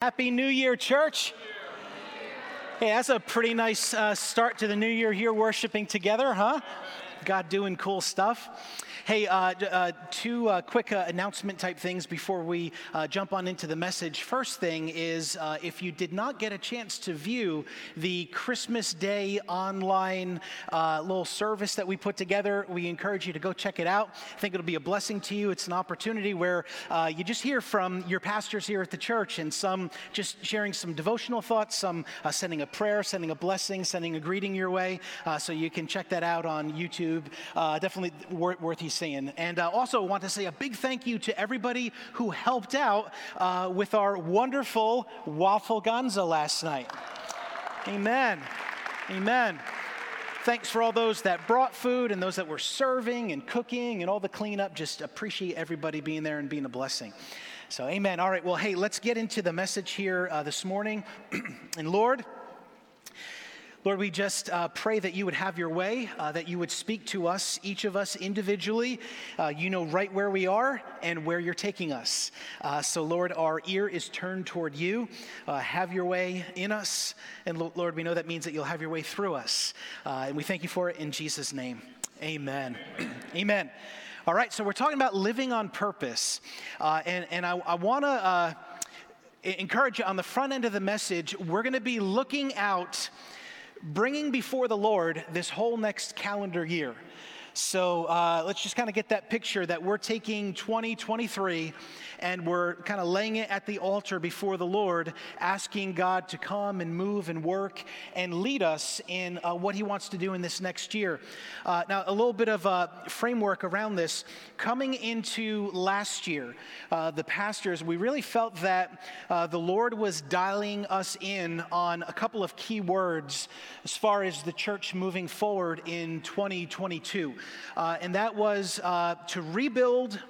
Happy New Year, church. Hey, that's a pretty nice uh, start to the new year here, worshiping together, huh? God doing cool stuff. Hey, uh, uh, two uh, quick uh, announcement type things before we uh, jump on into the message. First thing is uh, if you did not get a chance to view the Christmas Day online little service that we put together, we encourage you to go check it out. I think it'll be a blessing to you. It's an opportunity where you just hear from your pastors here at the church and some just sharing some devotional thoughts, some sending a prayer, sending a blessing, sending a greeting your way. so you can check that out on YouTube. Definitely worth, worth seeing. And uh, also want to say a big thank you to everybody who helped out uh, with our wonderful waffle ganza last night. Amen. Amen. Thanks for all those that brought food and those that were serving and cooking and all the cleanup. Just appreciate everybody being there and being a blessing. So, amen. All right, well, hey, let's get into the message here uh, this morning. and Lord, Lord, we just uh, pray that you would have your way, uh, that you would speak to us, each of us individually. Uh, you know right where we are and where you're taking us. Uh, so, Lord, our ear is turned toward you. Uh, have your way in us. And Lord, we know that means that you'll have your way through us. Uh, and we thank you for it in Jesus' name. Amen. Amen. All right, so we're talking about living on purpose. and, and I, I want to encourage you on the front end of the message, we're going to be looking out bringing before the Lord this whole next calendar year. So uh, let's just kind of get that picture that we're taking 2023 and we're kind of laying it at the altar before the Lord, asking God to come and move and work and lead us in uh, what He wants to do in this next year. Uh, now, a little bit of a framework around this. Coming into last year, uh, the pastors, we really felt that uh, the Lord was dialing us in on a couple of key words as far as the church moving forward in 2022. Uh, and that was uh, to rebuild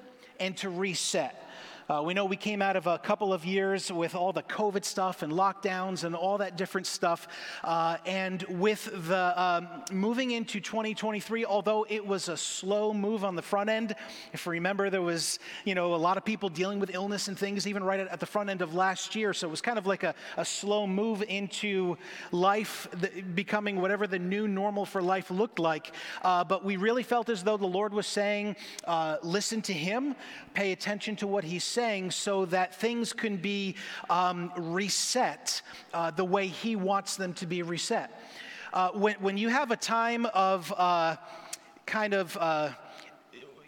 and to reset. Uh, we know we came out of a couple of years with all the COVID stuff and lockdowns and all that different stuff. Uh, and with the um, moving into 2023, although it was a slow move on the front end, if you remember, there was, you know, a lot of people dealing with illness and things even right at, at the front end of last year. So it was kind of like a, a slow move into life becoming whatever the new normal for life looked like. Uh, but we really felt as though the Lord was saying, uh, listen to Him, pay attention to what He's so that things can be um, reset uh, the way He wants them to be reset. Uh, when, when you have a time of uh, kind of uh,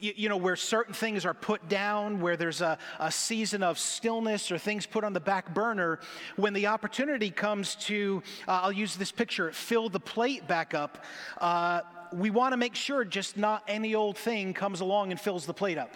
you, you, know, where certain things are put down, where there's a, a, season of stillness or things put on the back burner, when the opportunity comes to, uh, I'll use this picture, fill the plate back up, uh, we want to make sure just not any old thing comes along and fills the plate up.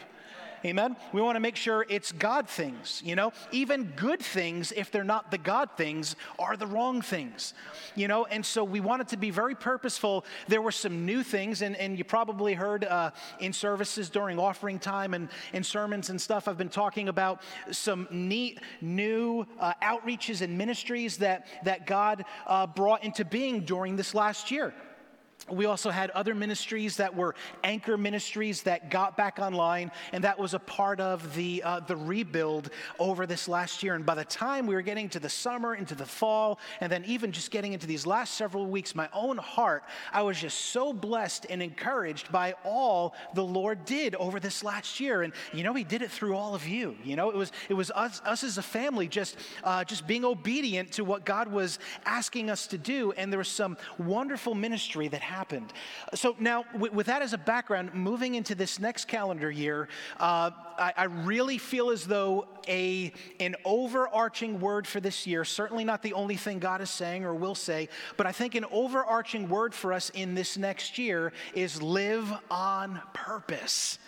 Amen? We want to make sure it's God things, you know? Even good things, if they're not the God things, are the wrong things, you know? And so we wanted to be very purposeful. There were some new things, and, and you probably heard uh, in services during offering time and in sermons and stuff, I've been talking about some neat new uh, outreaches and ministries that, that God uh, brought into being during this last year. We also had other ministries that were anchor ministries that got back online, and that was a part of the, uh, the rebuild over this last year. And by the time we were getting to the summer, into the fall, and then even just getting into these last several weeks, my own heart, I was just so blessed and encouraged by all the Lord did over this last year. And you know, He did it through all of you. You know, it was, it was us, us as a family just, uh, just being obedient to what God was asking us to do. And there was some wonderful ministry that happened. So now, with that as a background, moving into this next calendar year, uh, I, I, really feel as though a, an overarching word for this year, certainly not the only thing God is saying or will say, but I think an overarching word for us in this next year is live on purpose.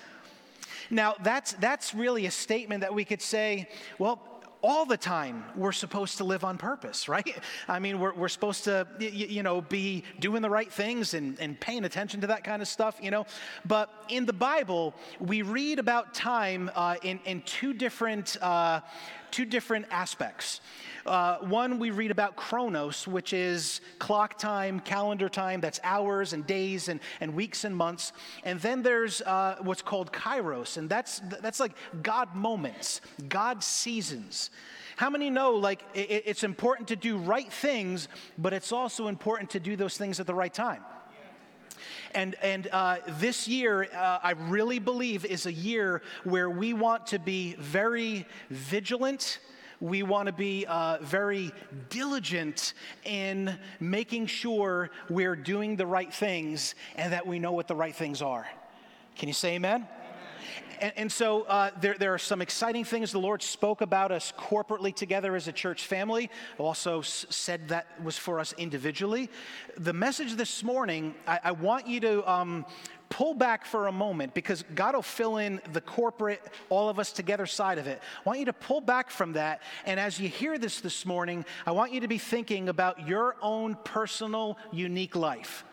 Now, that's, that's really a statement that we could say, well, all the time we're supposed to live on purpose, right? I mean, we're, we're supposed to, you, you know, be doing the right things and, and paying attention to that kind of stuff, you know. But in the Bible, we read about time uh, in, in two different, uh, two different aspects. Uh, one, we read about chronos, which is clock time, calendar time, that's hours and days and, and weeks and months. And then there's uh, what's called kairos, and that's, that's like God moments, God seasons. How many know, like, it, it's important to do right things, but it's also important to do those things at the right time? And, and uh, this year, uh, I really believe, is a year where we want to be very vigilant. We want to be uh, very diligent in making sure we're doing the right things and that we know what the right things are. Can you say amen? And, and, so uh, there, there are some exciting things the Lord spoke about us corporately together as a church family. Also s- said that was for us individually. The message this morning, I, I want you to um, pull back for a moment because God will fill in the corporate, all of us together side of it. I want you to pull back from that. And as you hear this this morning, I want you to be thinking about your own personal, unique life.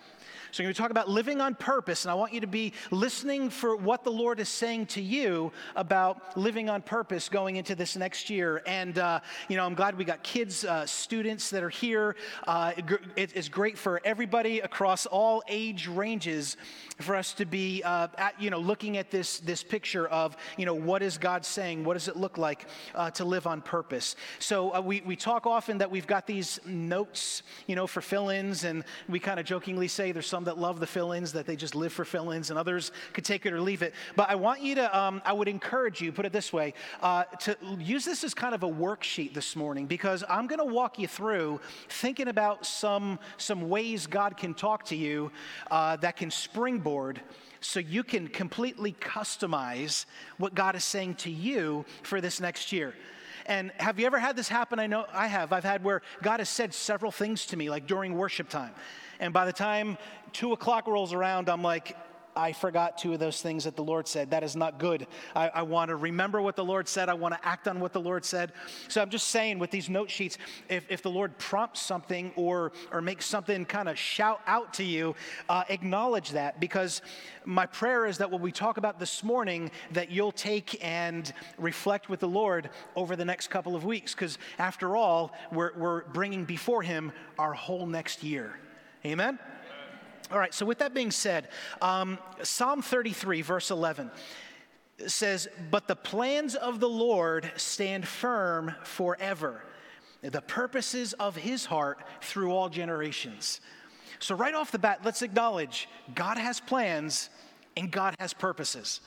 So, we're going to talk about living on purpose, and I want you to be listening for what the Lord is saying to you about living on purpose going into this next year. And, uh, you know, I'm glad we got kids, uh, students that are here. Uh, it's great for everybody across all age ranges for us to be, uh, at, you know, looking at this, this picture of, you know, what is God saying? What does it look like uh, to live on purpose? So, uh, we, we talk often that we've got these notes, you know, for fill ins, and we kind of jokingly say there's some some that love the fill ins, that they just live for fill ins, and others could take it or leave it. But I want you to, um, I would encourage you, put it this way, uh, to use this as kind of a worksheet this morning because I'm going to walk you through thinking about some, some ways God can talk to you uh, that can springboard so you can completely customize what God is saying to you for this next year. And have you ever had this happen? I know I have. I've had where God has said several things to me, like during worship time. And by the time two o'clock rolls around, I'm like, I forgot two of those things that the Lord said. That is not good. I, I, want to remember what the Lord said. I want to act on what the Lord said. So I'm just saying with these note sheets, if, if the Lord prompts something or, or makes something kind of shout out to you, uh, acknowledge that because my prayer is that what we talk about this morning, that you'll take and reflect with the Lord over the next couple of weeks. Because after all, we're, we're bringing before Him our whole next year. Amen? All right, so with that being said, um, Psalm 33, verse 11 says, But the plans of the Lord stand firm forever, the purposes of his heart through all generations. So, right off the bat, let's acknowledge God has plans and God has purposes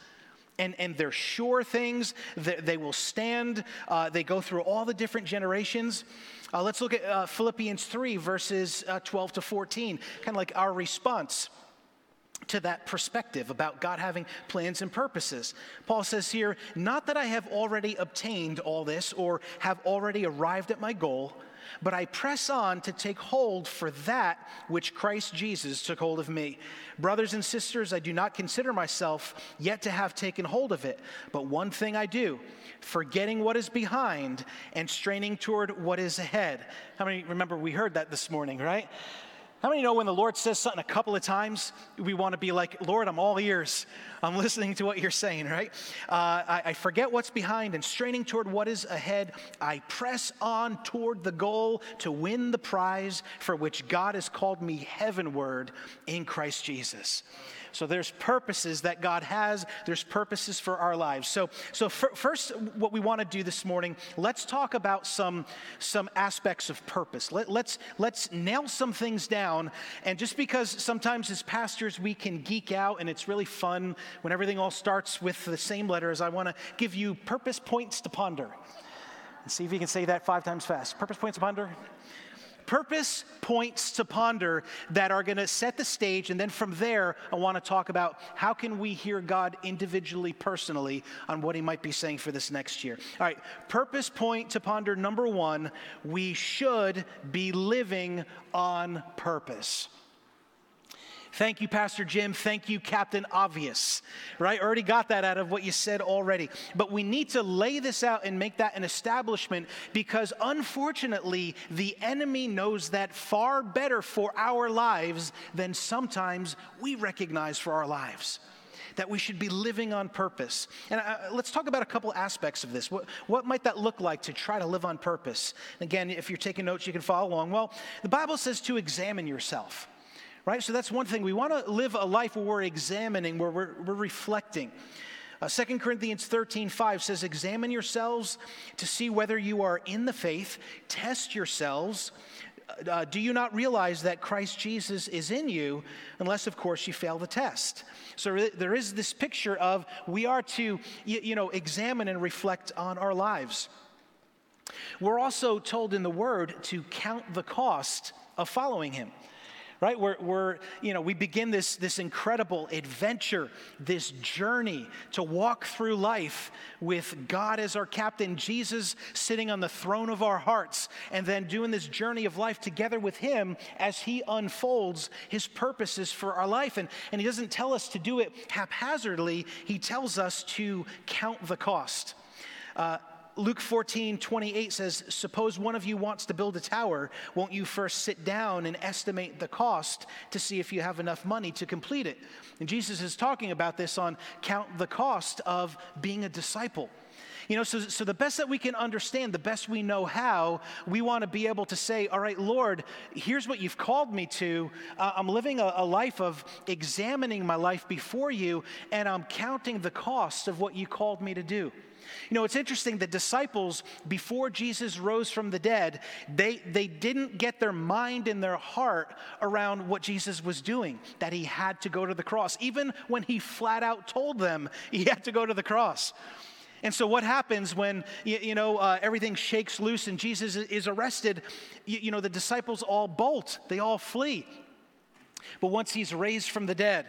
and, and they're sure things. They, they will stand. Uh, they go through all the different generations. Uh, let's look at uh, Philippians 3, verses uh, 12 to 14, kind of like our response to that perspective about God having plans and purposes. Paul says here, Not that I have already obtained all this or have already arrived at my goal but I press on to take hold for that which Christ Jesus took hold of me. Brothers and sisters, I do not consider myself yet to have taken hold of it, but one thing I do, forgetting what is behind and straining toward what is ahead. How many remember we heard that this morning, right? How many know when the Lord says something a couple of times, we want to be like, Lord, I'm all ears. I'm listening to what you're saying, right? Uh, I, I forget what's behind and straining toward what is ahead. I press on toward the goal to win the prize for which God has called me heavenward in Christ Jesus. So there's purposes that God has, there's purposes for our lives. So, so first, what we want to do this morning, let's talk about some, some aspects of purpose. Let, let's, let's nail some things down. And just because sometimes as pastors we can geek out and it's really fun when everything all starts with the same letter. letters, I want to give you purpose points to ponder. And see if you can say that five times fast. Purpose points to ponder purpose points to ponder that are going to set the stage and then from there i want to talk about how can we hear god individually personally on what he might be saying for this next year. All right purpose point to ponder number one we should be living on purpose Thank you, Pastor Jim. Thank you, Captain Obvious. Right? Already got that out of what you said already. But we need to lay this out and make that an establishment because unfortunately, the enemy knows that far better for our lives than sometimes we recognize for our lives that we should be living on purpose. And uh, let's talk about a couple aspects of this. What, what might that look like to try to live on purpose? again, if you're taking notes, you can follow along. Well, the Bible says to examine yourself right? So that's one thing. We want to live a life where we're examining, where we're, we're reflecting. Uh, 2 Corinthians 13, 5 says, Examine yourselves to see whether you are in the faith, test yourselves. Uh, uh, do you not realize that Christ Jesus is in you, unless, of course, you fail the test? So there is this picture of we are to, you, you know, examine and reflect on our lives. We're also told in the Word to count the cost of following Him right? We're, we're, you know, we begin this, this incredible adventure, this journey to walk through life with God as our captain, Jesus sitting on the throne of our hearts, and then doing this journey of life together with Him as He unfolds His purposes for our life. And, and He doesn't tell us to do it haphazardly, He tells us to count the cost. Uh, Luke 14, 28 says, Suppose one of you wants to build a tower. Won't you first sit down and estimate the cost to see if you have enough money to complete it? And Jesus is talking about this on count the cost of being a disciple. You know, so, so the best that we can understand, the best we know how, we want to be able to say, All right, Lord, here's what you've called me to. Uh, I'm living a, a life of examining my life before you, and I'm counting the cost of what you called me to do. You know, it's interesting, the disciples, before Jesus rose from the dead, they, they didn't get their mind and their heart around what Jesus was doing, that he had to go to the cross, even when he flat out told them he had to go to the cross. And so, what happens when you, you know uh, everything shakes loose and Jesus is arrested? You, you know the disciples all bolt; they all flee. But once he's raised from the dead,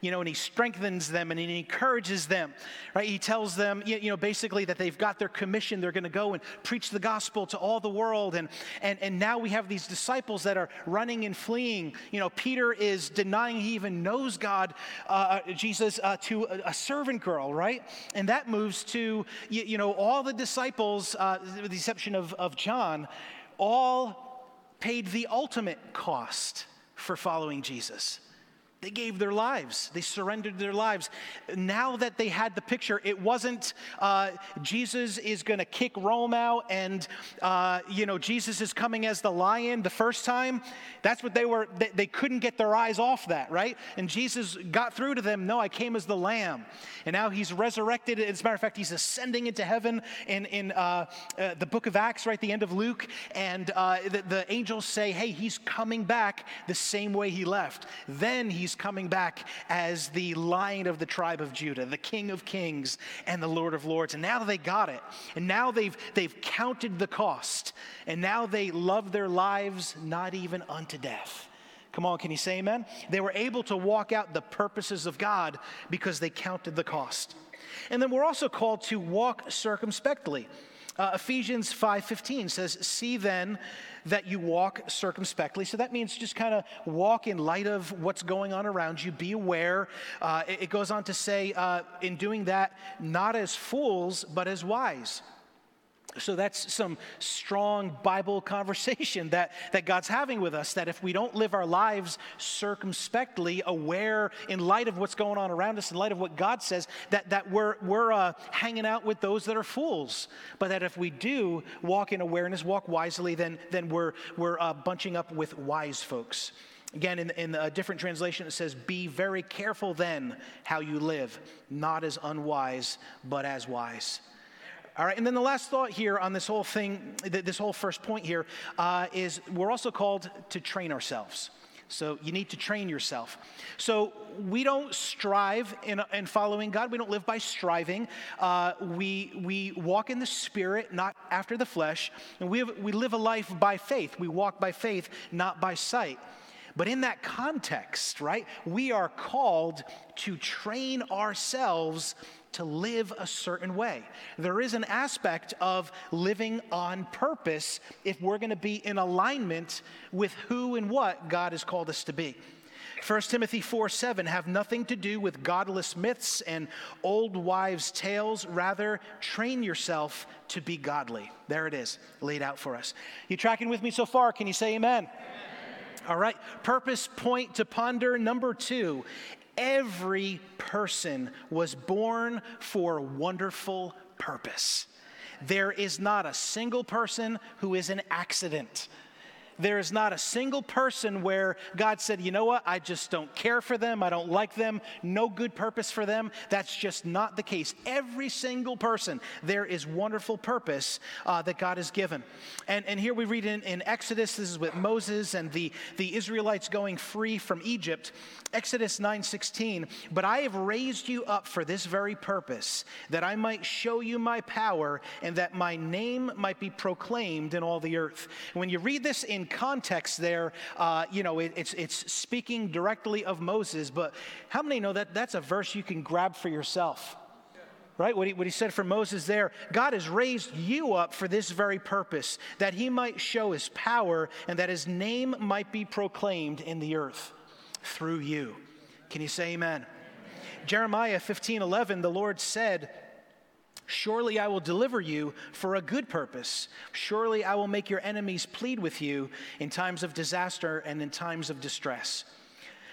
you know, and he strengthens them and he encourages them, right? He tells them, you know, basically that they've got their commission. They're going to go and preach the gospel to all the world. And, and, and now we have these disciples that are running and fleeing. You know, Peter is denying he even knows God, uh, uh Jesus, uh, to a, a, servant girl, right? And that moves to, you, you know, all the disciples, uh, with the exception of, of John, all paid the ultimate cost for following Jesus. They gave their lives. They surrendered their lives. Now that they had the picture, it wasn't uh, Jesus is going to kick Rome out and, uh, you know, Jesus is coming as the lion the first time. That's what they were, they, they, couldn't get their eyes off that, right? And Jesus got through to them, no, I came as the lamb. And now he's resurrected. As a matter of fact, he's ascending into heaven in, in uh, uh the book of Acts, right, the end of Luke. And uh, the, the angels say, hey, he's coming back the same way he left. Then he's he's coming back as the lion of the tribe of Judah, the king of kings and the Lord of lords. And now they got it. And now they've, they've counted the cost. And now they love their lives not even unto death. Come on, can you say amen? They were able to walk out the purposes of God because they counted the cost. And then we're also called to walk circumspectly. Uh, Ephesians 5:15 says, "See then that you walk circumspectly." So that means just kind of walk in light of what's going on around you. Be aware. Uh, it, it, goes on to say, uh, in doing that, not as fools, but as wise. So that's some strong Bible conversation that, that God's having with us. That if we don't live our lives circumspectly, aware in light of what's going on around us, in light of what God says, that, that we're, we're uh, hanging out with those that are fools. But that if we do walk in awareness, walk wisely, then, then we're, we're uh, bunching up with wise folks. Again, in, in a different translation, it says, Be very careful then how you live, not as unwise, but as wise. All right, and then the last thought here on this whole thing, this whole first point here, uh, is we're also called to train ourselves. So you need to train yourself. So we don't strive in, in following God. We don't live by striving. Uh, we, we walk in the spirit, not after the flesh. And we, have, we live a life by faith. We walk by faith, not by sight. But in that context, right, we are called to train ourselves to live a certain way. There is an aspect of living on purpose if we're going to be in alignment with who and what God has called us to be. 1 Timothy 4 7 have nothing to do with godless myths and old wives' tales. Rather, train yourself to be godly. There it is, laid out for us. You tracking with me so far? Can you say amen? amen. All right. Purpose point to ponder number two Every person was born for a wonderful purpose. There is not a single person who is an accident. There is not a single person where God said, you know what, I just don't care for them, I don't like them, no good purpose for them. That's just not the case. Every single person, there is wonderful purpose uh, that God has given. And, and here we read in, in Exodus, this is with Moses and the, the Israelites going free from Egypt. Exodus 9:16, but I have raised you up for this very purpose, that I might show you my power and that my name might be proclaimed in all the earth. When you read this in context there, uh, you know, it, it's, it's speaking directly of Moses, but how many know that that's a verse you can grab for yourself? right? What he, what he, said for Moses there God has raised you up for this very purpose, that he might show his power and that his name might be proclaimed in the earth through you. Can you say amen? Jeremiah 15 11, the Lord said, Surely I will deliver you for a good purpose. Surely I will make your enemies plead with you in times of disaster and in times of distress.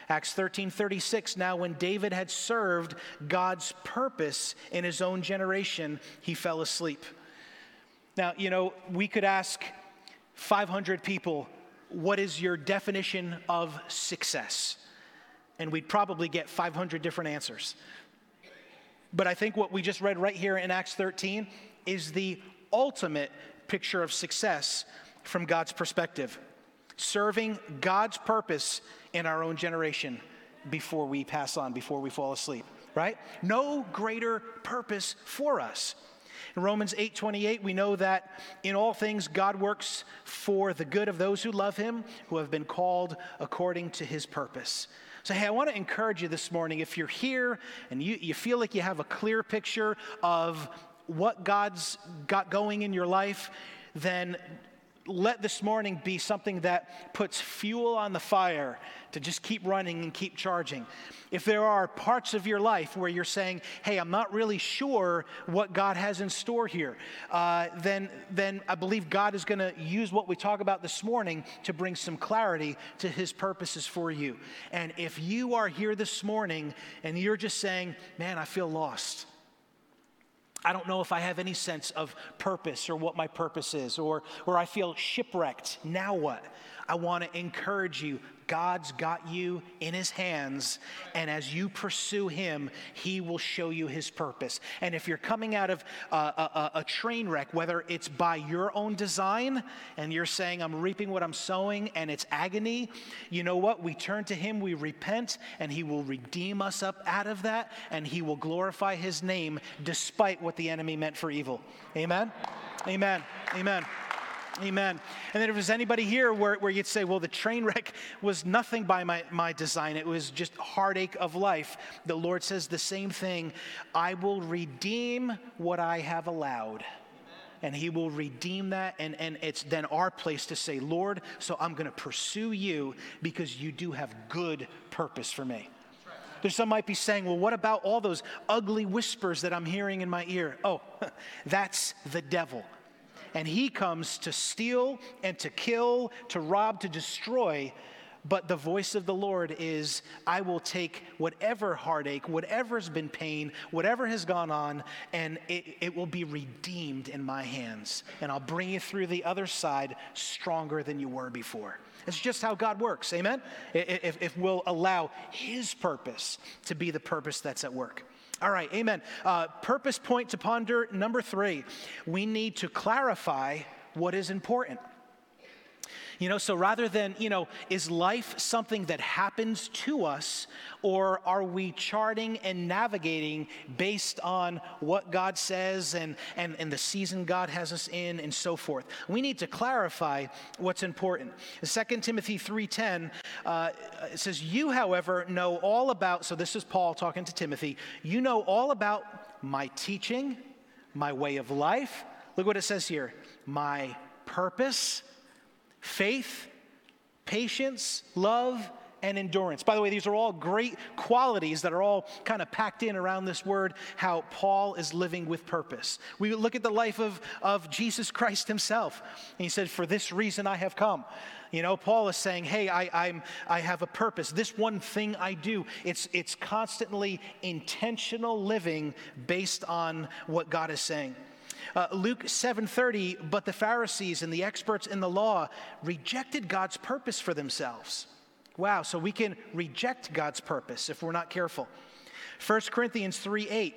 Acts 13:36 Now when David had served God's purpose in his own generation, he fell asleep. Now, you know, we could ask 500 people, what is your definition of success? And we'd probably get 500 different answers. But I think what we just read right here in Acts 13 is the ultimate picture of success from God's perspective. Serving God's purpose in our own generation before we pass on, before we fall asleep, right? No greater purpose for us. In Romans 8:28 we know that in all things God works for the good of those who love him, who have been called according to his purpose. So, hey, I want to encourage you this morning if you're here and you, you feel like you have a clear picture of what God's got going in your life, then let this morning be something that puts fuel on the fire to just keep running and keep charging. If there are parts of your life where you're saying, hey, I'm not really sure what God has in store here, uh, then, then I believe God is going to use what we talk about this morning to bring some clarity to his purposes for you. And if you are here this morning and you're just saying, man, I feel lost. I don't know if I have any sense of purpose or what my purpose is, or, or I feel shipwrecked. Now what? I want to encourage you. God's got you in his hands, and as you pursue him, he will show you his purpose. And if you're coming out of a, a, a, train wreck, whether it's by your own design and you're saying, I'm reaping what I'm sowing and it's agony, you know what? We turn to him, we repent, and he will redeem us up out of that, and he will glorify his name despite what the enemy meant for evil. Amen? Amen. Amen. Amen. And then if there's anybody here where, where you'd say, well, the train wreck was nothing by my, my design, it was just heartache of life, the Lord says the same thing I will redeem what I have allowed. And he will redeem that. And, and it's then our place to say, Lord, so I'm going to pursue you because you do have good purpose for me. There's some might be saying, well, what about all those ugly whispers that I'm hearing in my ear? Oh, that's the devil and he comes to steal and to kill, to rob, to destroy. But the voice of the Lord is, I will take whatever heartache, whatever's been pain, whatever has gone on, and it, it, will be redeemed in my hands. And I'll bring you through the other side stronger than you were before. It's just how God works, amen? If, if we'll allow His purpose to be the purpose that's at work. All right, amen. Uh, purpose point to ponder number three we need to clarify what is important. You know, so rather than, you know, is life something that happens to us, or are we charting and navigating based on what God says and, and, and the season God has us in and so forth? We need to clarify what's important. 2 Timothy 3.10, uh, says, You, however, know all about, so this is Paul talking to Timothy, you know all about my teaching, my way of life. Look what it says here my purpose faith, patience, love, and endurance. By the way, these are all great qualities that are all kind of packed in around this word, how Paul is living with purpose. We look at the life of, of Jesus Christ himself. And he said, For this reason I have come. You know, Paul is saying, Hey, I, I'm, I have a purpose. This one thing I do, it's, it's constantly intentional living based on what God is saying. Uh, Luke 7:30, but the Pharisees and the experts in the law rejected God's purpose for themselves. Wow, so we can reject God's purpose if we're not careful. 1 Corinthians 3 8.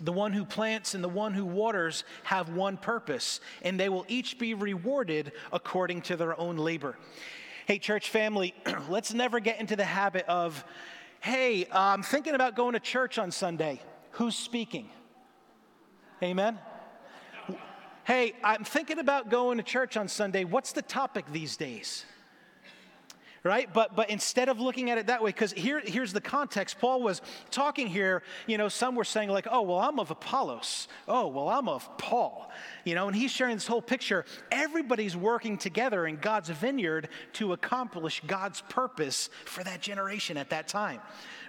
The one who plants and the one who waters have one purpose, and they will each be rewarded according to their own labor. Hey, church family, let's never get into the habit of, hey, I'm thinking about going to church on Sunday. Who's speaking? Amen? Hey, I'm thinking about going to church on Sunday. What's the topic these days? right? But, but instead of looking at it that way, because here, here's the context. Paul was talking here, you know, some were saying, like, oh, well, I'm of Apollos. Oh, well, I'm of Paul. You know, and he's sharing this whole picture. Everybody's working together in God's vineyard to accomplish God's purpose for that generation at that time,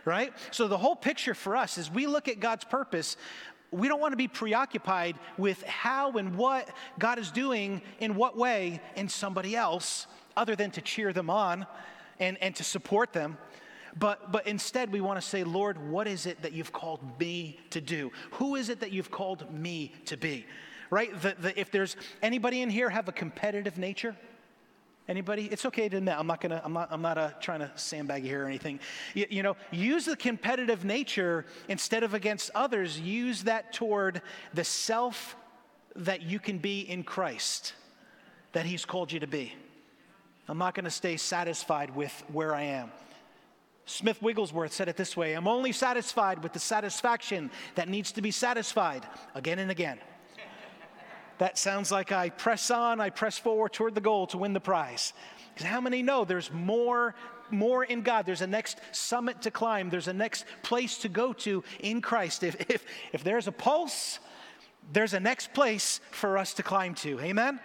right? So the whole picture for us is we look at God's purpose we don't want to be preoccupied with how and what God is doing in what way in somebody else other than to cheer them on and, and to support them. But, but instead, we want to say, Lord, what is it that you've called me to do? Who is it that you've called me to be? Right? The, the, if there's anybody in here have a competitive nature, Anybody? It's okay to admit. I'm not gonna. I'm not. I'm not uh, trying to sandbag you here or anything. You, you, know, use the competitive nature instead of against others. Use that toward the self that you can be in Christ, that He's called you to be. I'm not going to stay satisfied with where I am. Smith Wigglesworth said it this way I'm only satisfied with the satisfaction that needs to be satisfied again and again. That sounds like I press on, I press forward toward the goal to win the prize. Because how many know there's more, more in God? There's a next summit to climb, there's a next place to go to in Christ. If, if, if there's a pulse, there's a next place for us to climb to. Amen?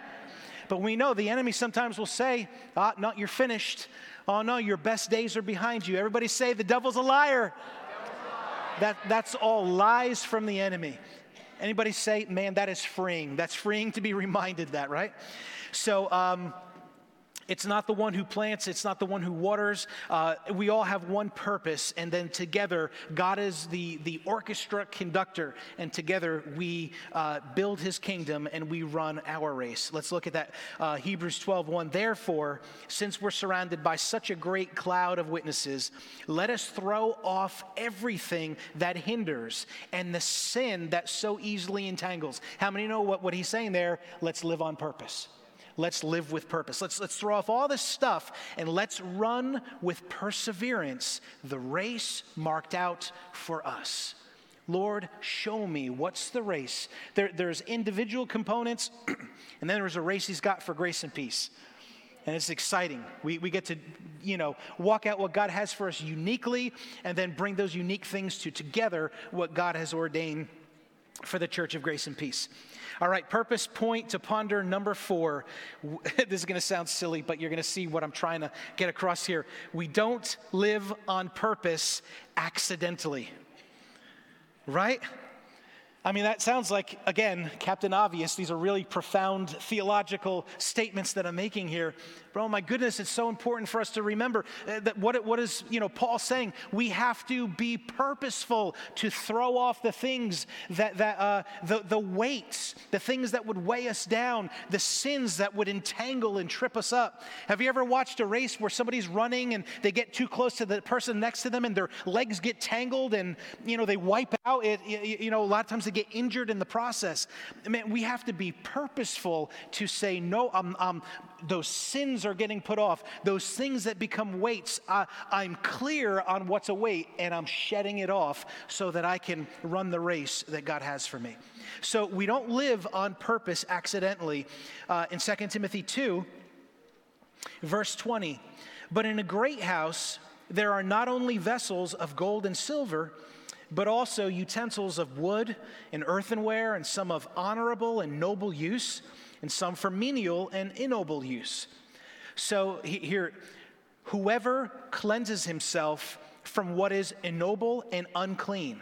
But we know the enemy sometimes will say, ah, no, you're finished. Oh, no, your best days are behind you. Everybody say, the devil's a liar. That, that's all lies from the enemy. Anybody say, man, that is freeing. That's freeing to be reminded that, right? So, um, it's not the one who plants, it's not the one who waters. Uh, we all have one purpose, and then together, God is the, the orchestra conductor, and together we uh, build his kingdom and we run our race. Let's look at that. Uh, Hebrews 12 1. Therefore, since we're surrounded by such a great cloud of witnesses, let us throw off everything that hinders and the sin that so easily entangles. How many know what, what he's saying there? Let's live on purpose. Let's live with purpose. Let's, let's throw off all this stuff and let's run with perseverance the race marked out for us. Lord, show me what's the race. There, there's individual components, and then there's a race He's got for grace and peace. And it's exciting. We, we get to, you know, walk out what God has for us uniquely and then bring those unique things to together what God has ordained for the church of grace and peace. All right, purpose point to ponder number four. this is going to sound silly, but you're going to see what I'm trying to get across here. We don't live on purpose accidentally, right? I mean, that sounds like, again, Captain Obvious. These are really profound theological statements that I'm making here. Oh my goodness, it's so important for us to remember uh, that what, what is, you know, Paul saying? We have to be purposeful to throw off the things that, that uh, the, the weights, the things that would weigh us down, the sins that would entangle and trip us up. Have you ever watched a race where somebody's running and they get too close to the person next to them and their legs get tangled and, you know, they wipe out? It, you know, a lot of times they get injured in the process. I mean, we have to be purposeful to say, no, um, um, those sins are getting put off. Those things that become weights, uh, I'm clear on what's a weight and I'm shedding it off so that I can run the race that God has for me. So we don't live on purpose accidentally. Uh, in 2 Timothy 2, verse 20, but in a great house, there are not only vessels of gold and silver, but also utensils of wood and earthenware, and some of honorable and noble use, and some for menial and ignoble use. So here, whoever cleanses himself from what is ignoble and unclean,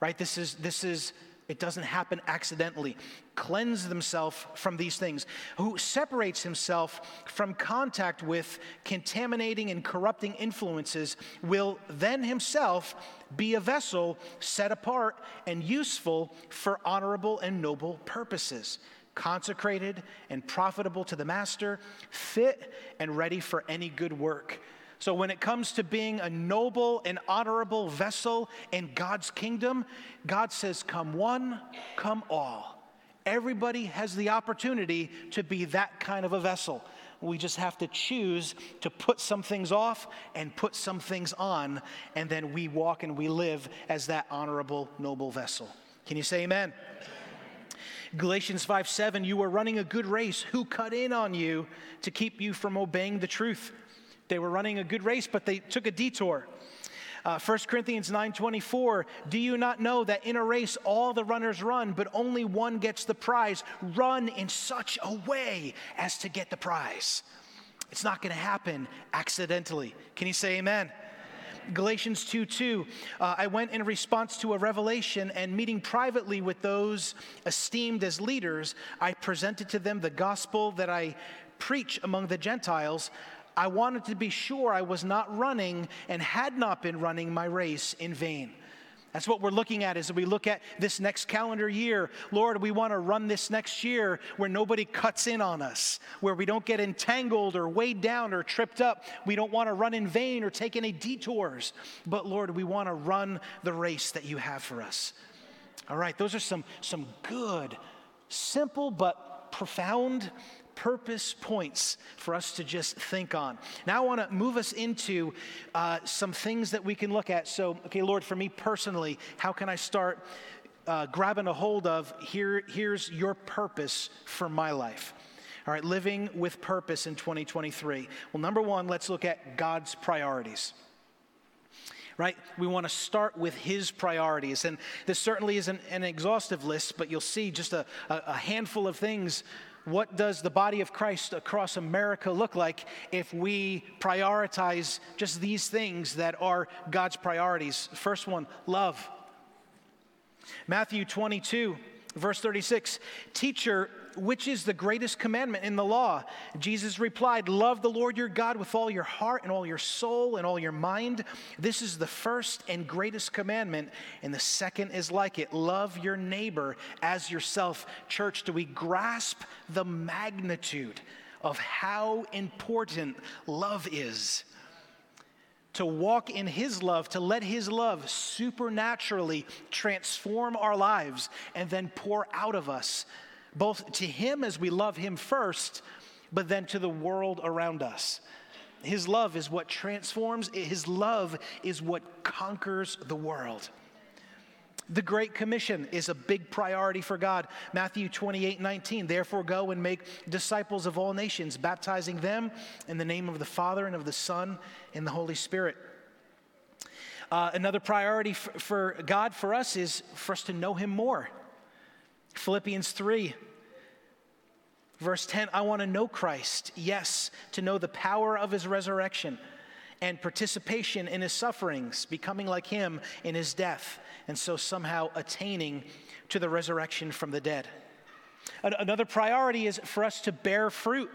right? This is, this is It doesn't happen accidentally. Cleanse themselves from these things. Who separates himself from contact with contaminating and corrupting influences will then himself be a vessel set apart and useful for honorable and noble purposes, consecrated and profitable to the master, fit and ready for any good work. So, when it comes to being a noble and honorable vessel in God's kingdom, God says, Come one, come all. Everybody has the opportunity to be that kind of a vessel. We just have to choose to put some things off and put some things on, and then we walk and we live as that honorable, noble vessel. Can you say amen? Galatians 5 7, you were running a good race. Who cut in on you to keep you from obeying the truth? They were running a good race, but they took a detour. Uh, 1 Corinthians 9:24, do you not know that in a race all the runners run, but only one gets the prize? Run in such a way as to get the prize. It's not going to happen accidentally. Can you say amen? Galatians 2 2. Uh, I went in response to a revelation and meeting privately with those esteemed as leaders, I presented to them the gospel that I preach among the Gentiles I wanted to be sure I was not running and had not been running my race in vain. That's what we're looking at as we look at this next calendar year. Lord, we want to run this next year where nobody cuts in on us, where we don't get entangled or weighed down or tripped up. We don't want to run in vain or take any detours. But Lord, we want to run the race that you have for us. All right, those are some, some good, simple, but profound purpose points for us to just think on. Now, I want to move us into uh, some things that we can look at. So, okay, Lord, for me personally, how can I start uh, grabbing a hold of here, here's your purpose for my life? All right, living with purpose in 2023. Well, number one, let's look at God's priorities right? We want to start with his priorities. And this certainly isn't an exhaustive list, but you'll see just a, a, handful of things what does the body of Christ across America look like if we prioritize just these things that are God's priorities? First one, love. Matthew 22, verse 36 Teacher, which is the greatest commandment in the law? Jesus replied, Love the Lord your God with all your heart and all your soul and all your mind. This is the first and greatest commandment, and the second is like it love your neighbor as yourself. Church, do we grasp the magnitude of how important love is? to walk in His love, to let His love supernaturally transform our lives and then pour out of us both to Him as we love Him first, but then to the world around us. His love is what transforms, His love is what conquers the world. The Great Commission is a big priority for God. Matthew 28 19. Therefore, go and make disciples of all nations, baptizing them in the name of the Father and of the Son and the Holy Spirit. Uh, another priority for, for God for us is for us to know Him more. Philippians 3 Verse 10 I want to know Christ, yes, to know the power of his resurrection and participation in his sufferings, becoming like him in his death, and so somehow attaining to the resurrection from the dead. Another priority is for us to bear fruit.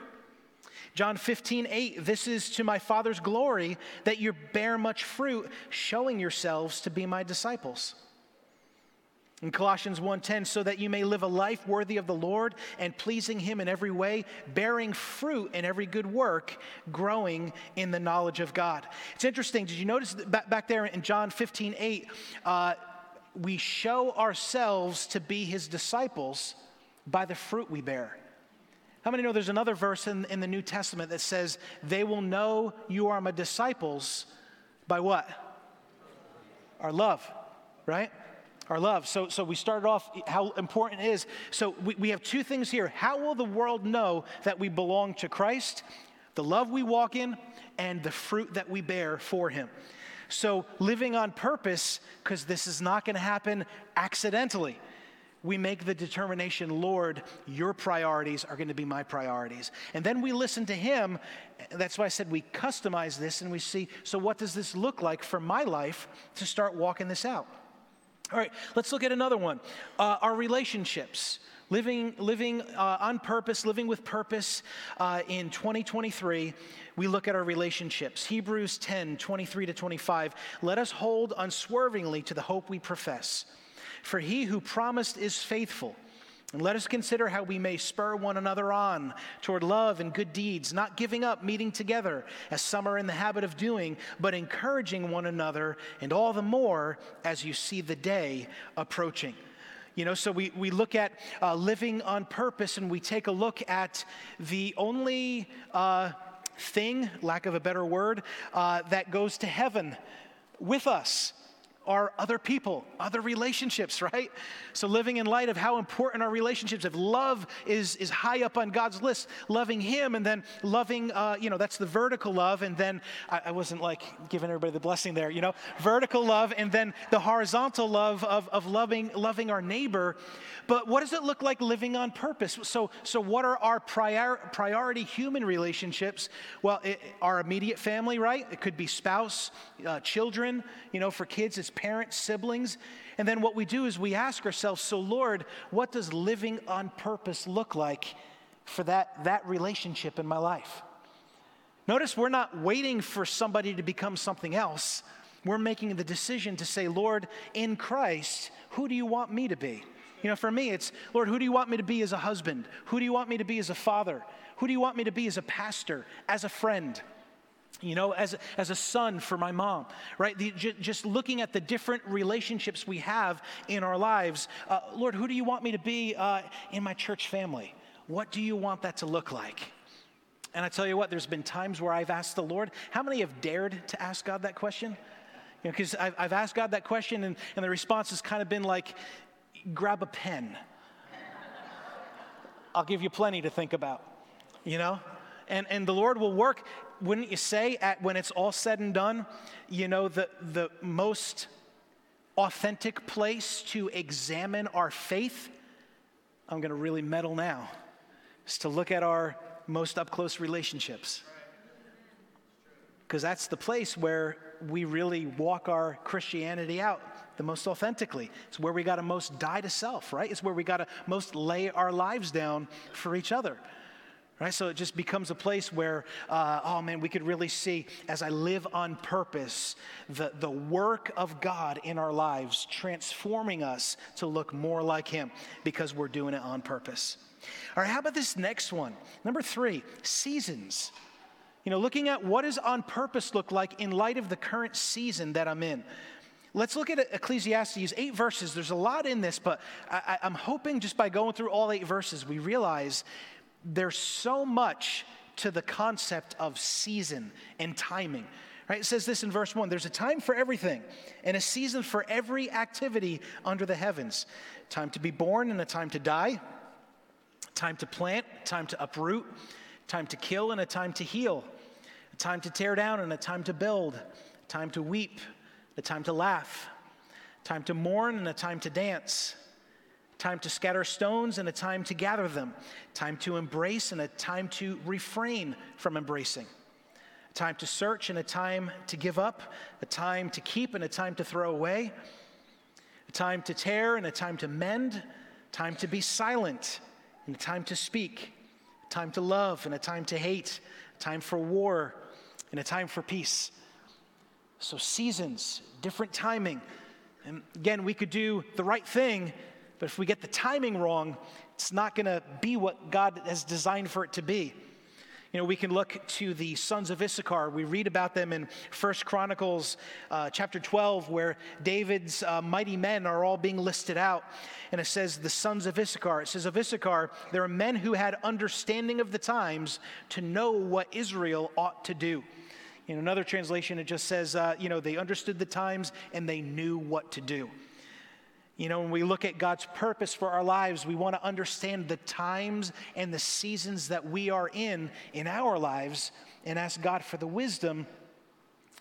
John 15, 8, this is to my Father's glory that you bear much fruit, showing yourselves to be my disciples. In Colossians 1:10 so that you may live a life worthy of the Lord and pleasing him in every way, bearing fruit in every good work, growing in the knowledge of God. It's interesting. Did you notice back there in John 15:8 uh, we show ourselves to be his disciples by the fruit we bear. How many know there's another verse in, in the New Testament that says, They will know you are my disciples by what? Our love, right? Our love. So, so we started off how important it is. So we, we have two things here. How will the world know that we belong to Christ? The love we walk in and the fruit that we bear for Him. So living on purpose, because this is not going to happen accidentally. We make the determination, Lord, your priorities are going to be my priorities. And then we listen to Him. That's why I said we customize this and we see, so what does this look like for my life to start walking this out? All right, let's look at another one. Uh, our relationships. Living, living uh, on purpose, living with purpose uh, in 2023, we look at our relationships. Hebrews 10 23 to 25. Let us hold unswervingly to the hope we profess. For he who promised is faithful. And let us consider how we may spur one another on toward love and good deeds, not giving up meeting together, as some are in the habit of doing, but encouraging one another, and all the more as you see the day approaching. You know, so we, we look at uh, living on purpose and we take a look at the only uh, thing, lack of a better word, uh, that goes to heaven with us are other people, other relationships, right? So living in light of how important our relationships, if love is, is high up on God's list, loving Him and then loving, uh, you know, that's the vertical love. And then I, I, wasn't like giving everybody the blessing there, you know, vertical love and then the horizontal love of, of loving, loving our neighbor. But what does it look like living on purpose? So, so what are our prior, priority human relationships? Well, it, our immediate family, right? It could be spouse, uh, children, you know, for kids, it's parents, siblings. And then what we do is we ask ourselves, so Lord, what does living on purpose look like for that, that relationship in my life? Notice we're not waiting for somebody to become something else. We're making the decision to say, Lord, in Christ, who do you want me to be? You know, for me, it's, Lord, who do you want me to be as a husband? Who do you want me to be as a father? Who do you want me to be as a pastor, as a friend? You know, as, as a son for my mom, right? The, j- just looking at the different relationships we have in our lives. Uh, Lord, who do you want me to be uh, in my church family? What do you want that to look like? And I tell you what, there's been times where I've asked the Lord, how many have dared to ask God that question? You know, because I've, I've asked God that question, and, and the response has kind of been like, grab a pen. I'll give you plenty to think about, you know? And, and the Lord will work wouldn't you say, at, when it's all said and done, you know, the, the most authentic place to examine our faith, I'm going to really meddle now, is to look at our most up close relationships. Because that's the place where we really walk our Christianity out the most authentically. It's where we got to most die to self, right? It's where we got to most lay our lives down for each other. Right? So it just becomes a place where, uh, oh man, we could really see as I live on purpose the, the work of God in our lives, transforming us to look more like Him because we're doing it on purpose. All right, how about this next one? Number three, seasons. You know, looking at what does on purpose look like in light of the current season that I'm in. Let's look at Ecclesiastes, eight verses. There's a lot in this, but I, am hoping just by going through all eight verses, we realize there's so much to the concept of season and timing. Right? It says this in verse 1 there's a time for everything and a season for every activity under the heavens. Time to be born and a time to die, time to plant, time to uproot, time to kill and a time to heal, a time to tear down and a time to build, a time to weep, a time to laugh, time to mourn and a time to dance time to scatter stones and a time to gather them, time to embrace and a time to refrain from embracing, a time to search and a time to give up, a time to keep and a time to throw away, a time to tear and a time to mend, time to be silent and a time to speak, a time to love and a time to hate, a time for war and a time for peace. So, seasons, different timing. And again, we could do the right thing but if we get the timing wrong, it's not going to be what God has designed for it to be. You know, we can look to the sons of Issachar. We read about them in First Chronicles uh, chapter 12, where David's uh, mighty men are all being listed out. And it says, the sons of Issachar. It says, of Issachar, there are men who had understanding of the times to know what Israel ought to do. In another translation, it just says, uh, you know, they understood the times and they knew what to do. You know, when we look at God's purpose for our lives, we want to understand the times and the seasons that we are in in our lives and ask God for the wisdom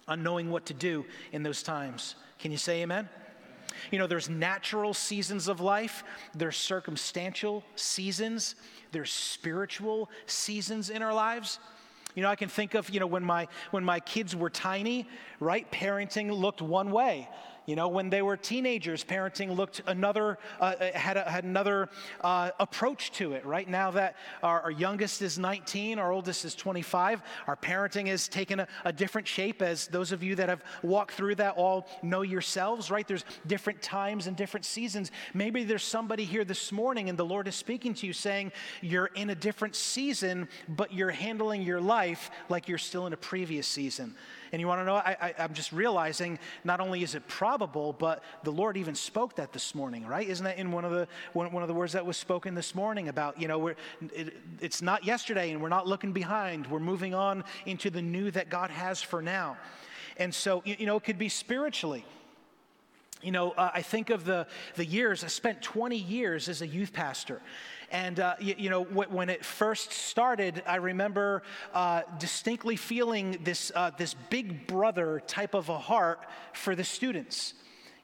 on knowing what to do in those times. Can you say amen? You know, there's natural seasons of life, there's circumstantial seasons, there's spiritual seasons in our lives. You know, I can think of, you know, when my when my kids were tiny, right? Parenting looked one way. You know, when they were teenagers, parenting looked another, uh, uh, had, a, had another uh, approach to it. Right now that our, our, youngest is 19, our oldest is 25, our parenting has taken a, a, different shape as those of you that have walked through that all know yourselves, right? There's different times and different seasons. Maybe there's somebody here this morning and the Lord is speaking to you saying you're in a different season, but you're handling your life like you're still in a previous season. And you want to know, I, am just realizing not only is it probable, but the Lord even spoke that this morning, right? Isn't that in one of the, one, one of the words that was spoken this morning about, you know, we're, it, it's not yesterday and we're not looking behind. We're moving on into the new that God has for now. And so, you, you know, it could be spiritually. You know, uh, I think of the, the years, I spent 20 years as a youth pastor. And, uh, you, you, know, when it first started, I remember uh, distinctly feeling this, uh, this big brother type of a heart for the students.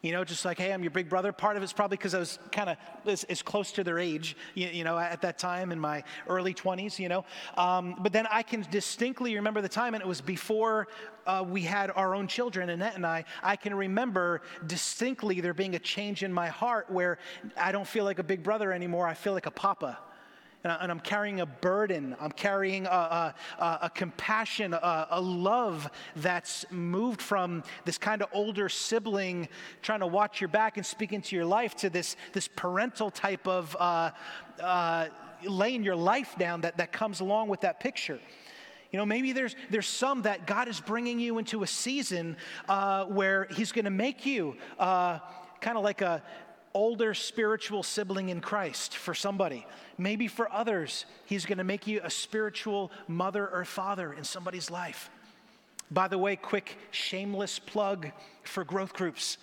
You know, just like, hey, I'm your big brother. Part of it's probably because I was kind of as, as, close to their age, you, you, know, at that time in my early 20s, you know. Um, but then I can distinctly remember the time, and it was before uh, we had our own children, Annette and I. I can remember distinctly there being a change in my heart where I don't feel like a big brother anymore. I feel like a papa and, I, am carrying a burden. I'm carrying a, a, a compassion, a, a, love that's moved from this kind of older sibling trying to watch your back and speak into your life to this, this parental type of uh, uh, laying your life down that, that comes along with that picture. You know, maybe there's, there's some that God is bringing you into a season uh, where He's going to make you uh, kind of like a, older spiritual sibling in Christ for somebody. Maybe for others, He's going to make you a spiritual mother or father in somebody's life. By the way, quick shameless plug for growth groups.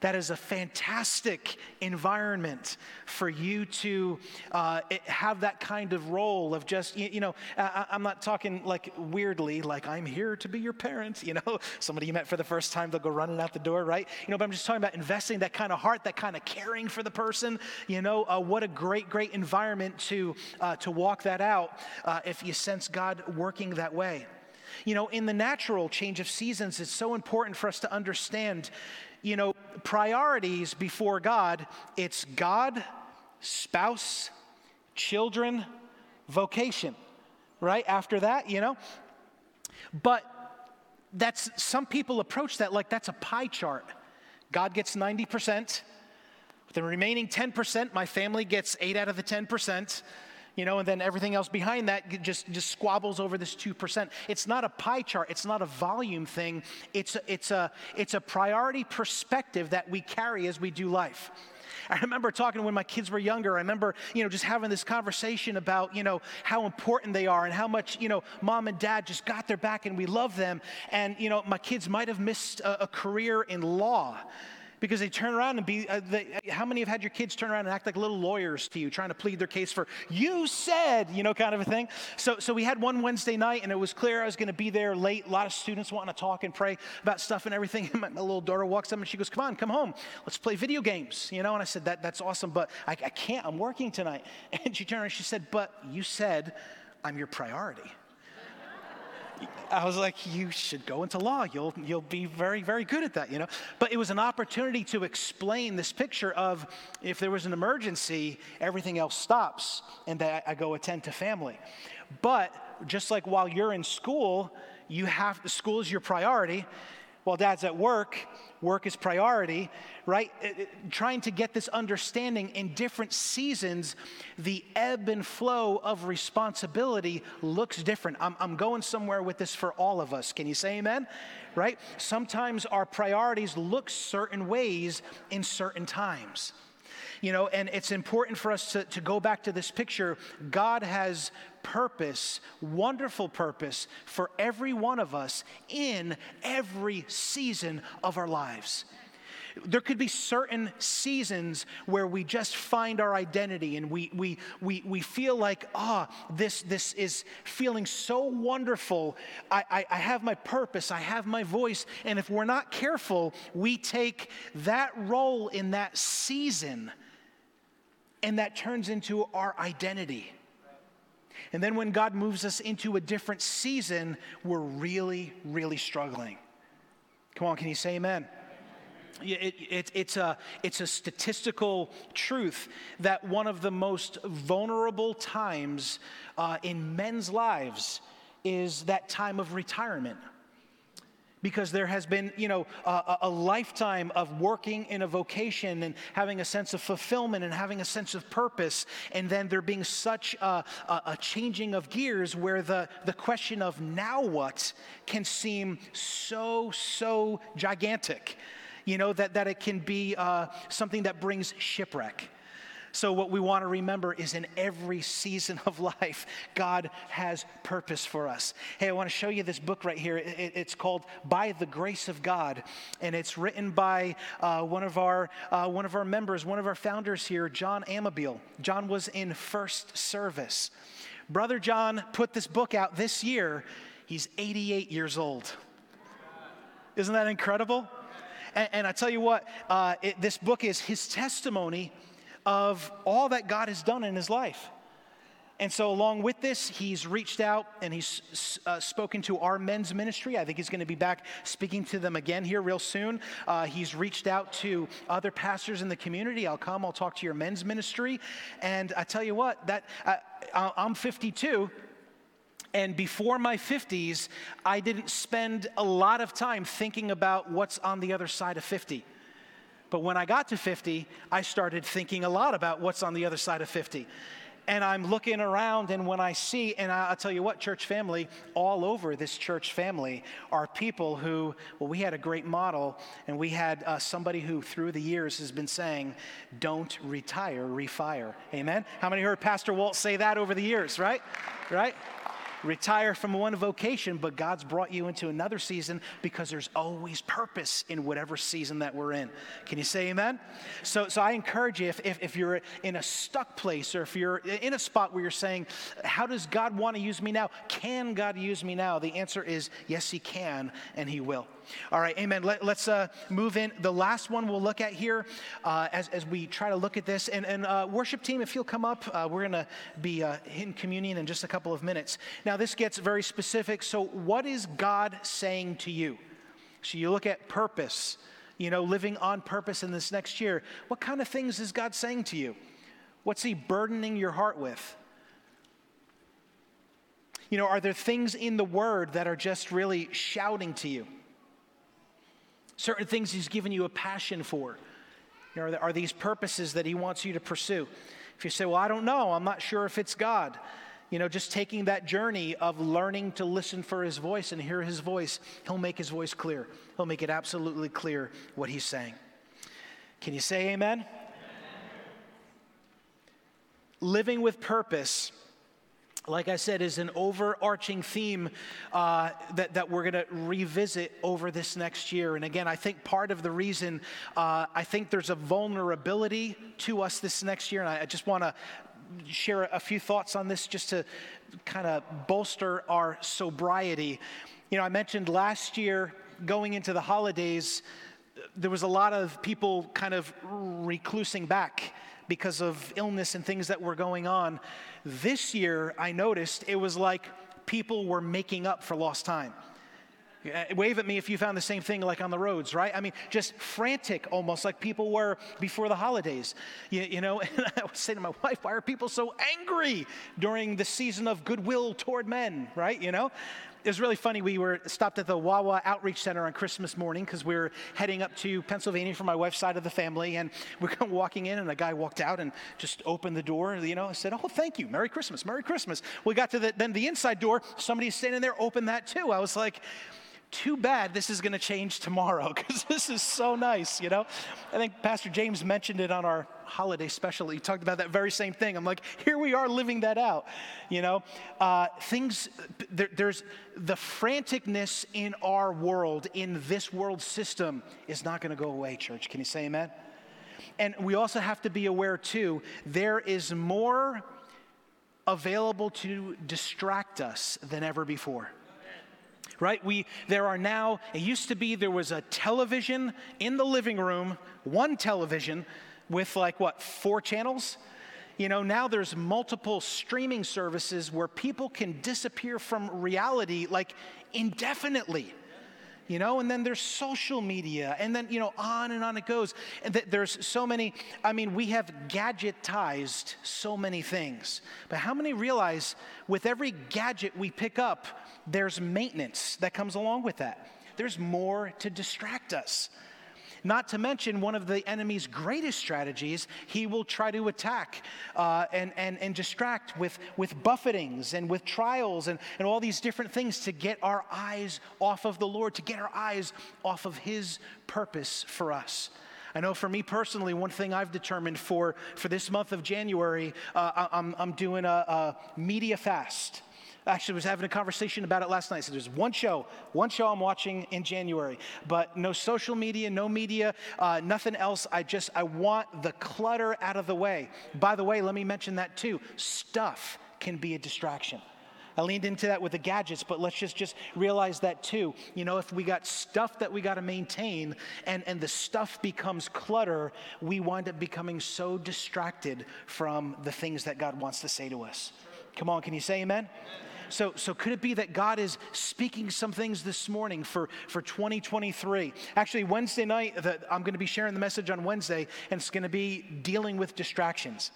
That is a fantastic environment for you to uh, have that kind of role of just, you, you know, I, am not talking like weirdly, like I'm here to be your parent, you know, somebody you met for the first time, they'll go running out the door, right? You know, but I'm just talking about investing that kind of heart, that kind of caring for the person, you know, uh, what a great, great environment to, uh, to walk that out uh, if you sense God working that way. You know, in the natural change of seasons, it's so important for us to understand you know, priorities before God, it's God, spouse, children, vocation, right? After that, you know? But that's some people approach that like that's a pie chart. God gets 90%. The remaining 10%, my family gets 8 out of the 10% you know, and then everything else behind that just, just squabbles over this 2%. It's not a pie chart, it's not a volume thing, it's a, it's, a, it's a priority perspective that we carry as we do life. I remember talking when my kids were younger. I remember, you know, just having this conversation about, you know, how important they are and how much, you know, mom and dad just got their back and we love them. And, you know, my kids might have missed a, a career in law because they turn around and be uh, they, how many have had your kids turn around and act like little lawyers to you trying to plead their case for you said you know kind of a thing? So so we had one wednesday night and it was clear i was going to be there late a lot of students wanting to talk and pray about stuff and everything. And my, my, little daughter walks up and she goes come on come home. Let's play video games you know and i said that that's awesome but i, I can't i'm working tonight. And she turned around and she said but you said i'm your priority I was like, you should go into law. You'll, you'll be very, very good at that, you know? But it was an opportunity to explain this picture of if there was an emergency, everything else stops, and that I go attend to family. But just like while you're in school, you have, school is your priority. While dad's at work, work is priority, right? Trying to get this understanding in different seasons, the ebb and flow of responsibility looks different. I'm, I'm going somewhere with this for all of us. Can you say amen? Right? Sometimes our priorities look certain ways in certain times. You know, and it's important for us to, to go back to this picture. God has purpose, wonderful purpose for every one of us in every season of our lives. There could be certain seasons where we just find our identity and we, we, we, we feel like, ah, oh, this, this is feeling so wonderful. I, I, I have my purpose, I have my voice. And if we're not careful, we take that role in that season and that turns into our identity. And then when God moves us into a different season, we're really, really struggling. Come on, can you say amen? It, it, it's, a, it's a statistical truth that one of the most vulnerable times uh, in men's lives is that time of retirement because there has been you know a, a, lifetime of working in a vocation and having a sense of fulfillment and having a sense of purpose and then there being such a, a, a changing of gears where the, the question of now what can seem so so gigantic you know that, that it can be uh, something that brings shipwreck so, what we want to remember is in every season of life, God has purpose for us. Hey, I want to show you this book right here. it's called By the Grace of God, and it's written by uh, one, of our, uh, one of our members, one of our founders here, John Amabile. John was in first service. Brother John put this book out this year. He's 88 years old. Isn't that incredible? And, and I tell you what, uh, it, this book is his testimony of all that God has done in his life. And so, along with this, he's reached out and he's uh, spoken to our men's ministry. I think he's going to be back speaking to them again here real soon. Uh, he's reached out to other pastors in the community. I'll come, I'll talk to your men's ministry. And I tell you what, that uh, I'm 52. And before my 50s, I didn't spend a lot of time thinking about what's on the other side of 50. But when I got to 50, I started thinking a lot about what's on the other side of 50. And I'm looking around, and when I see, and I'll tell you what, church family, all over this church family are people who, well, we had a great model, and we had uh, somebody who, through the years, has been saying, don't retire, refire. Amen? How many heard Pastor Walt say that over the years, right? Right? Retire from one vocation, but God's brought you into another season because there's always purpose in whatever season that we're in. Can you say amen? So, so I encourage you if, if, if you're in a stuck place or if you're in a spot where you're saying, How does God want to use me now? Can God use me now? The answer is yes, He can, and He will. All right, amen. Let, us uh, move in. The last one we'll look at here uh, as, as we try to look at this. And, and uh, worship team, if you'll come up, uh, we're going to be uh, in communion in just a couple of minutes. Now, this gets very specific. So, what is God saying to you? So, you look at purpose, you know, living on purpose in this next year. What kind of things is God saying to you? What's He burdening your heart with? You know, are there things in the Word that are just really shouting to you? Certain things He's given you a passion for? You know, are, these purposes that He wants you to pursue? If you say, Well, I don't know, I'm not sure if it's God, you know, just taking that journey of learning to listen for His voice and hear His voice, He'll make His voice clear. He'll make it absolutely clear what He's saying. Can you say amen? amen. Living with purpose like I said, is an overarching theme uh, that, that we're going to revisit over this next year. And again, I think part of the reason uh, I think there's a vulnerability to us this next year, and I, I just want to share a few thoughts on this just to kind of bolster our sobriety. You know, I mentioned last year going into the holidays, there was a lot of people kind of reclusing back because of illness and things that were going on. This year, I noticed it was like people were making up for lost time. Uh, wave at me if you found the same thing like on the roads, right? I mean, just frantic almost like people were before the holidays. You, you know, and I was saying to my wife, why are people so angry during the season of goodwill toward men, right? You know, it was really funny. We were stopped at the Wawa Outreach Center on Christmas morning because we were heading up to Pennsylvania for my wife's side of the family, and we are walking in, and a guy walked out and just opened the door. You know, I said, "Oh, thank you, Merry Christmas, Merry Christmas." We got to the, then the inside door. Somebody's standing there opened that too. I was like too bad this is going to change tomorrow because this is so nice, you know? I think Pastor James mentioned it on our holiday special. He talked about that very same thing. I'm like, here we are living that out, you know? Uh, things, there, there's the franticness in our world, in this world system, is not going to go away, church. Can you say amen? And we also have to be aware, too, there is more available to distract us than ever before right? We, there are now, it used to be there was a television in the living room, one television with like what, four channels? You know, now there's multiple streaming services where people can disappear from reality like indefinitely. You know, and then there's social media, and then, you know, on and on it goes. And th- there's so many, I mean, we have gadgetized so many things. But how many realize with every gadget we pick up, there's maintenance that comes along with that? There's more to distract us. Not to mention, one of the enemy's greatest strategies, he will try to attack uh, and, and, and distract with, with buffetings and with trials and, and all these different things to get our eyes off of the Lord, to get our eyes off of his purpose for us. I know for me personally, one thing I've determined for, for this month of January, uh, I'm, I'm doing a, a media fast actually was having a conversation about it last night. So there's one show, one show I'm watching in January, but no social media, no media, uh, nothing else. I just, I want the clutter out of the way. By the way, let me mention that too. Stuff can be a distraction. I leaned into that with the gadgets, but let's just, just realize that too. You know, if we got stuff that we got to maintain and, and the stuff becomes clutter, we wind up becoming so distracted from the things that God wants to say to us. Come on, can you say amen? amen. So, so could it be that God is speaking some things this morning for, for 2023? Actually, Wednesday night, the, I'm going to be sharing the message on Wednesday, and it's going to be dealing with distractions.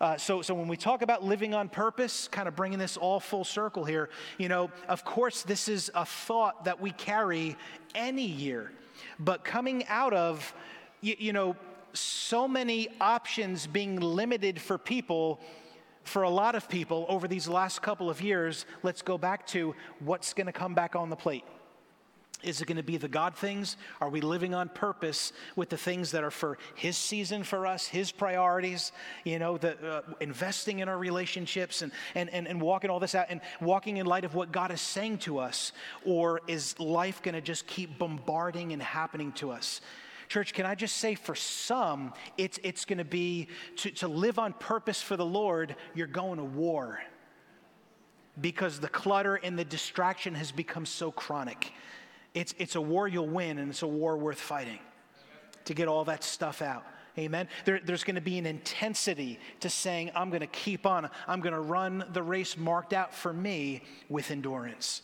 Uh, so, so when we talk about living on purpose, kind of bringing this all full circle here, you know, of course, this is a thought that we carry any year, but coming out of, you, you know, so many options being limited for people for a lot of people over these last couple of years, let's go back to what's going to come back on the plate. Is it going to be the God things? Are we living on purpose with the things that are for His season for us, His priorities? You know, the, uh, investing in our relationships and, and, and, and walking all this out and walking in light of what God is saying to us? Or is life going to just keep bombarding and happening to us? Church, can I just say for some, it's, it's going to be to, live on purpose for the Lord, you're going to war because the clutter and the distraction has become so chronic. It's, it's a war you'll win, and it's a war worth fighting to get all that stuff out. Amen. There, there's going to be an intensity to saying, I'm going to keep on. I'm going to run the race marked out for me with endurance.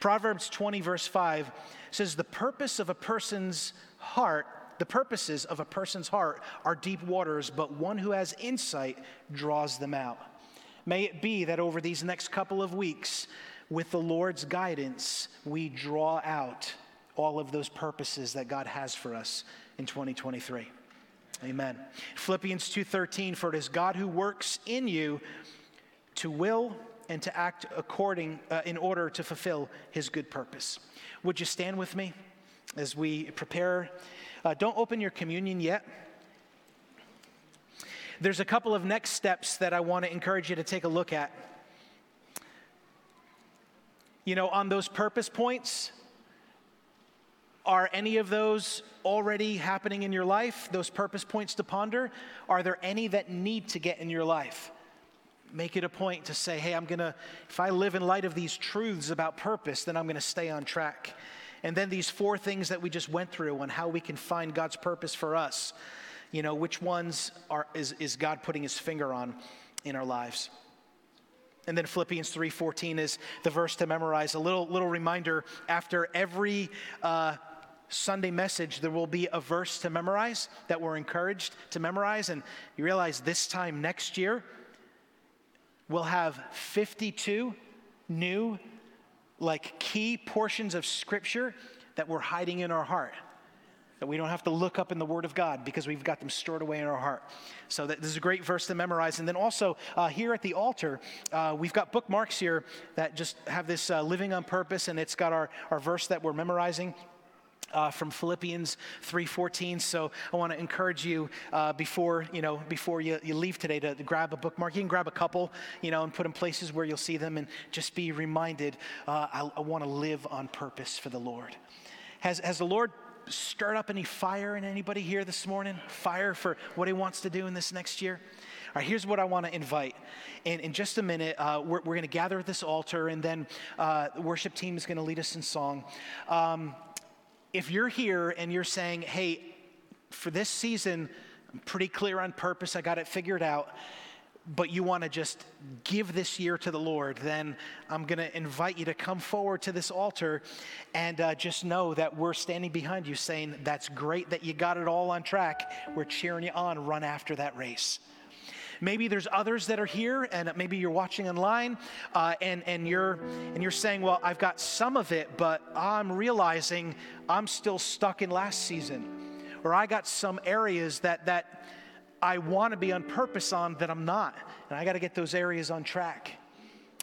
Proverbs 20, verse 5 says, The purpose of a person's heart the purposes of a person's heart are deep waters, but one who has insight draws them out. May it be that over these next couple of weeks, with the Lord's guidance, we draw out all of those purposes that God has for us in 2023. Amen. Philippians 2:13 for it is God who works in you to will and to act according uh, in order to fulfill his good purpose. Would you stand with me as we prepare uh, don't open your communion yet. There's a couple of next steps that I want to encourage you to take a look at. You know, on those purpose points, are any of those already happening in your life? Those purpose points to ponder? Are there any that need to get in your life? Make it a point to say, hey, I'm going to, if I live in light of these truths about purpose, then I'm going to stay on track. And then these four things that we just went through on how we can find God's purpose for us. You know, which ones are, is, is God putting his finger on in our lives? And then Philippians 3:14 is the verse to memorize. A little little reminder after every uh, Sunday message, there will be a verse to memorize that we're encouraged to memorize. And you realize this time next year, we'll have 52 new like key portions of Scripture that we're hiding in our heart. That we don't have to look up in the Word of God because we've got them stored away in our heart. So that, this is a great verse to memorize. And then also uh, here at the altar, uh, we've got bookmarks here that just have this uh, living on purpose, and it's got our, our verse that we're memorizing uh, from Philippians 3:14. So I want to encourage you uh, before you know before you, you leave today to, to, grab a bookmark. You can grab a couple, you know, and put them places where you'll see them, and just be reminded. Uh, I, I want to live on purpose for the Lord. Has has the Lord stirred up any fire in anybody here this morning? Fire for what He wants to do in this next year. All right, here's what I want to invite. In, in just a minute, uh, we're, we're going to gather at this altar, and then uh, the worship team is going to lead us in song. Um, if you're here and you're saying, hey, for this season, I'm pretty clear on purpose, I got it figured out, but you want to just give this year to the Lord, then I'm going to invite you to come forward to this altar and uh, just know that we're standing behind you saying, That's great that you got it all on track. We're cheering you on. Run after that race. Maybe there's others that are here, and maybe you're watching online, uh, and and you're and you're saying, "Well, I've got some of it, but I'm realizing I'm still stuck in last season, or I got some areas that that I want to be on purpose on that I'm not. And I got to get those areas on track.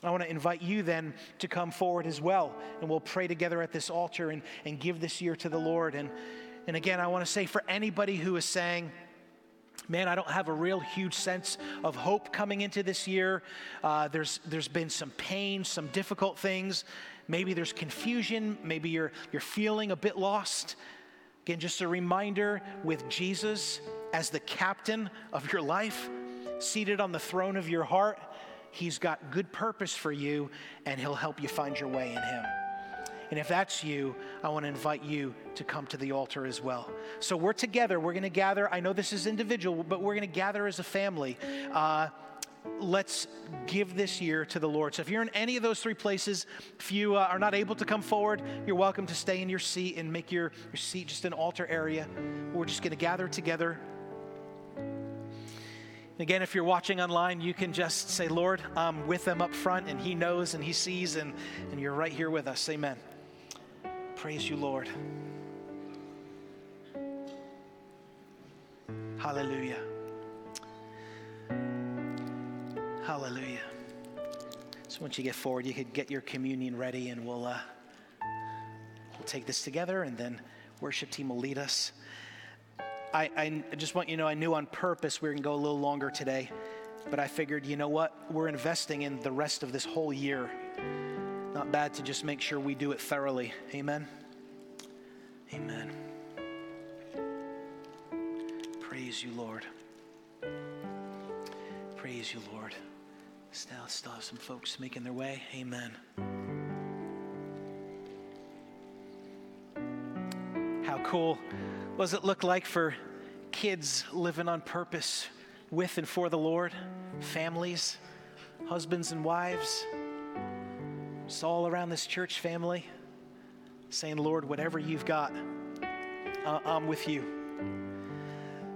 I want to invite you then to come forward as well. And we'll pray together at this altar and, and give this year to the Lord. And, and again, I want to say for anybody who is saying, Man, I don't have a real huge sense of hope coming into this year. Uh, there's, there's been some pain, some difficult things. Maybe there's confusion. Maybe you're, you're feeling a bit lost. Again, just a reminder with Jesus, as the captain of your life, seated on the throne of your heart. He's got good purpose for you, and He'll help you find your way in Him. And if that's you, I want to invite you to come to the altar as well. So we're together. We're going to gather. I know this is individual, but we're going to gather as a family. Uh, let's give this year to the Lord. So if you're in any of those three places, if you uh, are not able to come forward, you're welcome to stay in your seat and make your, your seat just an altar area. We're just going to gather together Again, if you're watching online, you can just say, Lord, I'm with them up front, and He knows and He sees, and, and you're right here with us. Amen. Praise you, Lord. Hallelujah. Hallelujah. So once you get forward, you could get your communion ready, and we'll, uh, we'll take this together, and then worship team will lead us. I, I just want you to know I knew on purpose we were going to go a little longer today, but I figured, you know what? We're investing in the rest of this whole year. Not bad to just make sure we do it thoroughly. Amen. Amen. Praise you, Lord. Praise you, Lord. Still, still have some folks making their way. Amen. How cool what does it look like for kids living on purpose with and for the Lord? Families, husbands and wives, it's all around this church family saying, Lord, whatever you've got, uh, I'm with you.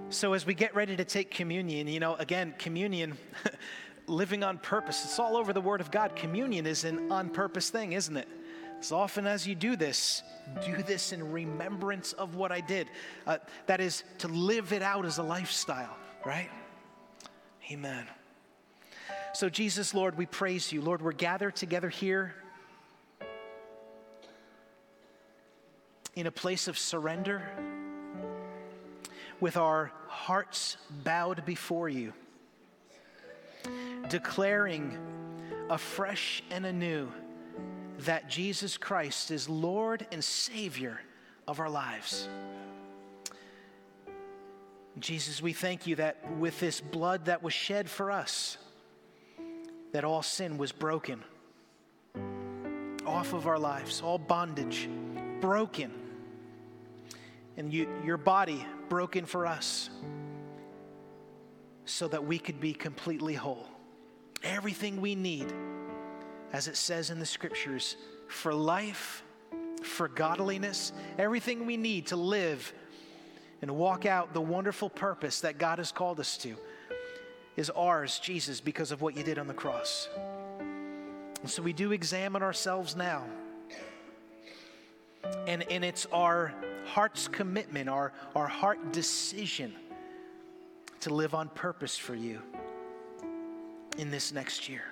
So, as we get ready to take communion, you know, again, communion, living on purpose, it's all over the Word of God. Communion is an on purpose thing, isn't it? As often as you do this, do this in remembrance of what I did. Uh, that is to live it out as a lifestyle, right? Amen. So, Jesus, Lord, we praise you. Lord, we're gathered together here in a place of surrender with our hearts bowed before you, declaring afresh and anew that Jesus Christ is Lord and Savior of our lives. Jesus, we thank you that with this blood that was shed for us, that all sin was broken off of our lives, all bondage broken, and you, your body broken for us so that we could be completely whole. Everything we need as it says in the scriptures, for life, for godliness, everything we need to live and walk out the wonderful purpose that God has called us to is ours, Jesus, because of what you did on the cross. And so we do examine ourselves now. And, and it's our heart's commitment, our, our heart decision to live on purpose for you in this next year.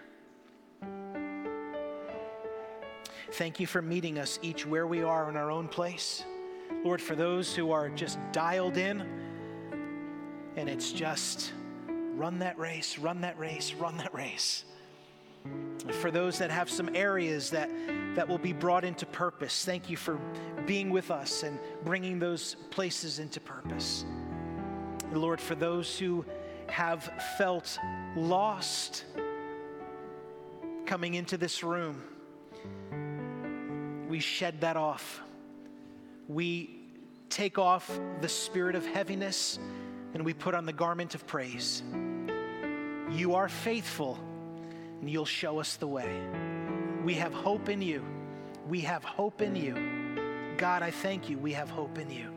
Thank you for meeting us each where we are in our own place. Lord, for those who are just dialed in and it's just run that race, run that race, run that race. For those that have some areas that, that will be brought into purpose, thank you for being with us and bringing those places into purpose. Lord, for those who have felt lost coming into this room, we shed that off. We take off the spirit of heaviness and we put on the garment of praise. You are faithful, and you'll show us the way. We have hope in you. We have hope in you. God, I thank you. We have hope in you.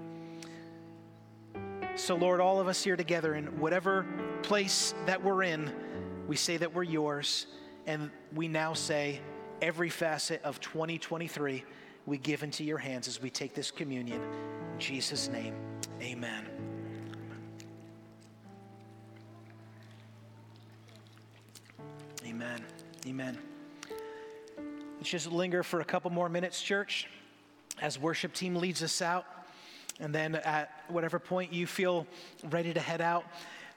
So, Lord, all of us here together, in whatever place that we're in, we say that we're yours. And we now say, every facet of 2023 we give into your hands as we take this communion. In Jesus' name, amen. Amen. Let's just linger for a couple more minutes, church, as worship team leads us out. And then at whatever point you feel ready to head out,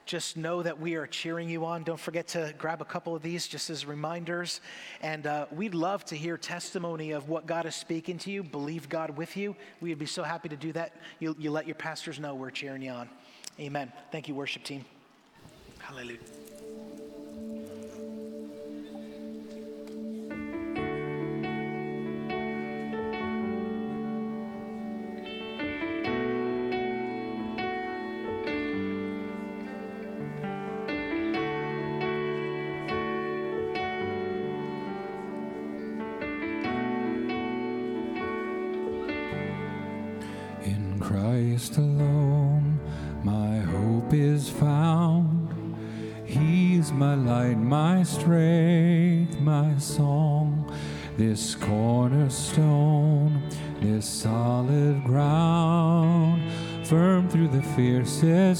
just know that we are cheering you on. Don't forget to grab a couple of these just as reminders. And uh, we'd love to hear testimony of what God is speaking to you. Believe God with you. We would be so happy to do that. You, you let your pastors know we're cheering you on. Amen. Thank you, worship team. Hallelujah.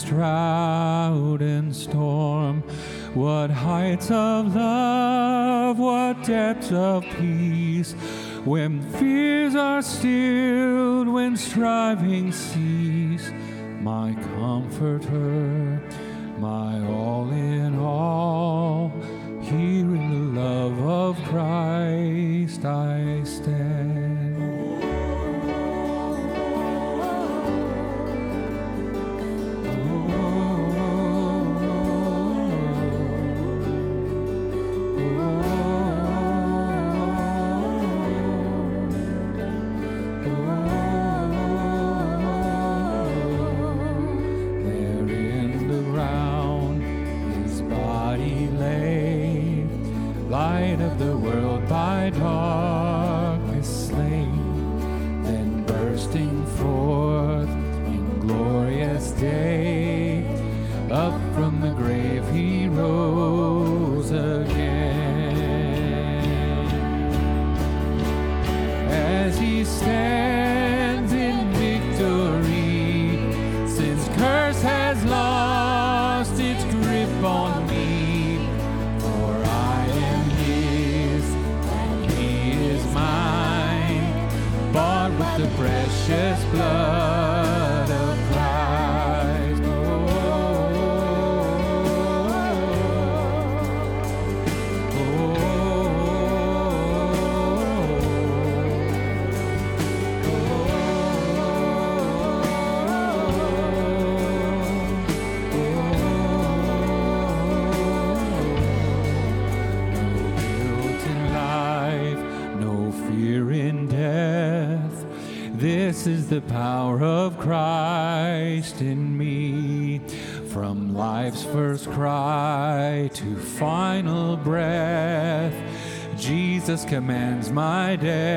Fiercest drought and storm. What heights of love, what depths of peace when fears are stilled, when striving cease, my comforter, commands my destiny.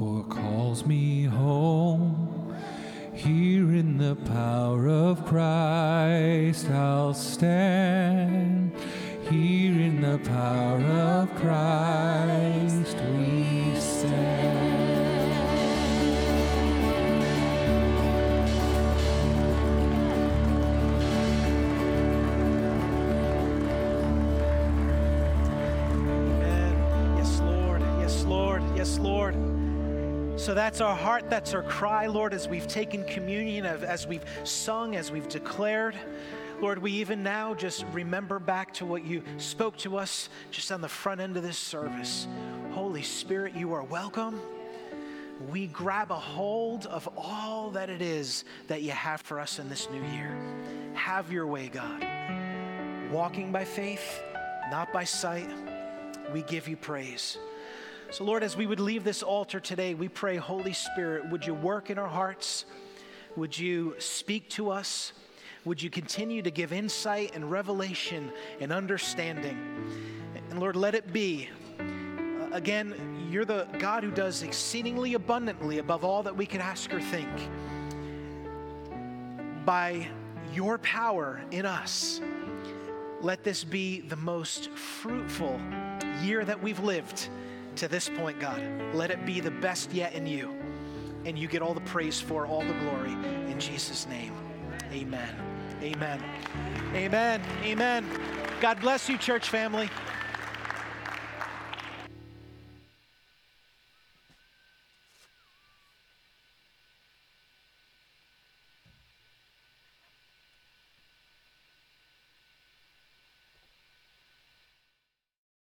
Or calls me home. Here in the power of Christ I'll stand. Here in the power of Christ So that's our heart, that's our cry, Lord, as we've taken communion, as we've sung, as we've declared. Lord, we even now just remember back to what you spoke to us just on the front end of this service. Holy Spirit, you are welcome. We grab a hold of all that it is that you have for us in this new year. Have your way, God. Walking by faith, not by sight, we give you praise. So, Lord, as we would leave this altar today, we pray, Holy Spirit, would you work in our hearts? Would you speak to us? Would you continue to give insight and revelation and understanding? And Lord, let it be. uh, again, you're the God who does exceedingly abundantly above all that we could ask or think. By your power in us, let this be the most fruitful year that we've lived to this point, God. Let it be the best yet in you. And you get all the praise for all the glory. In Jesus' name, amen. Amen. Amen. Amen. God bless you, church family.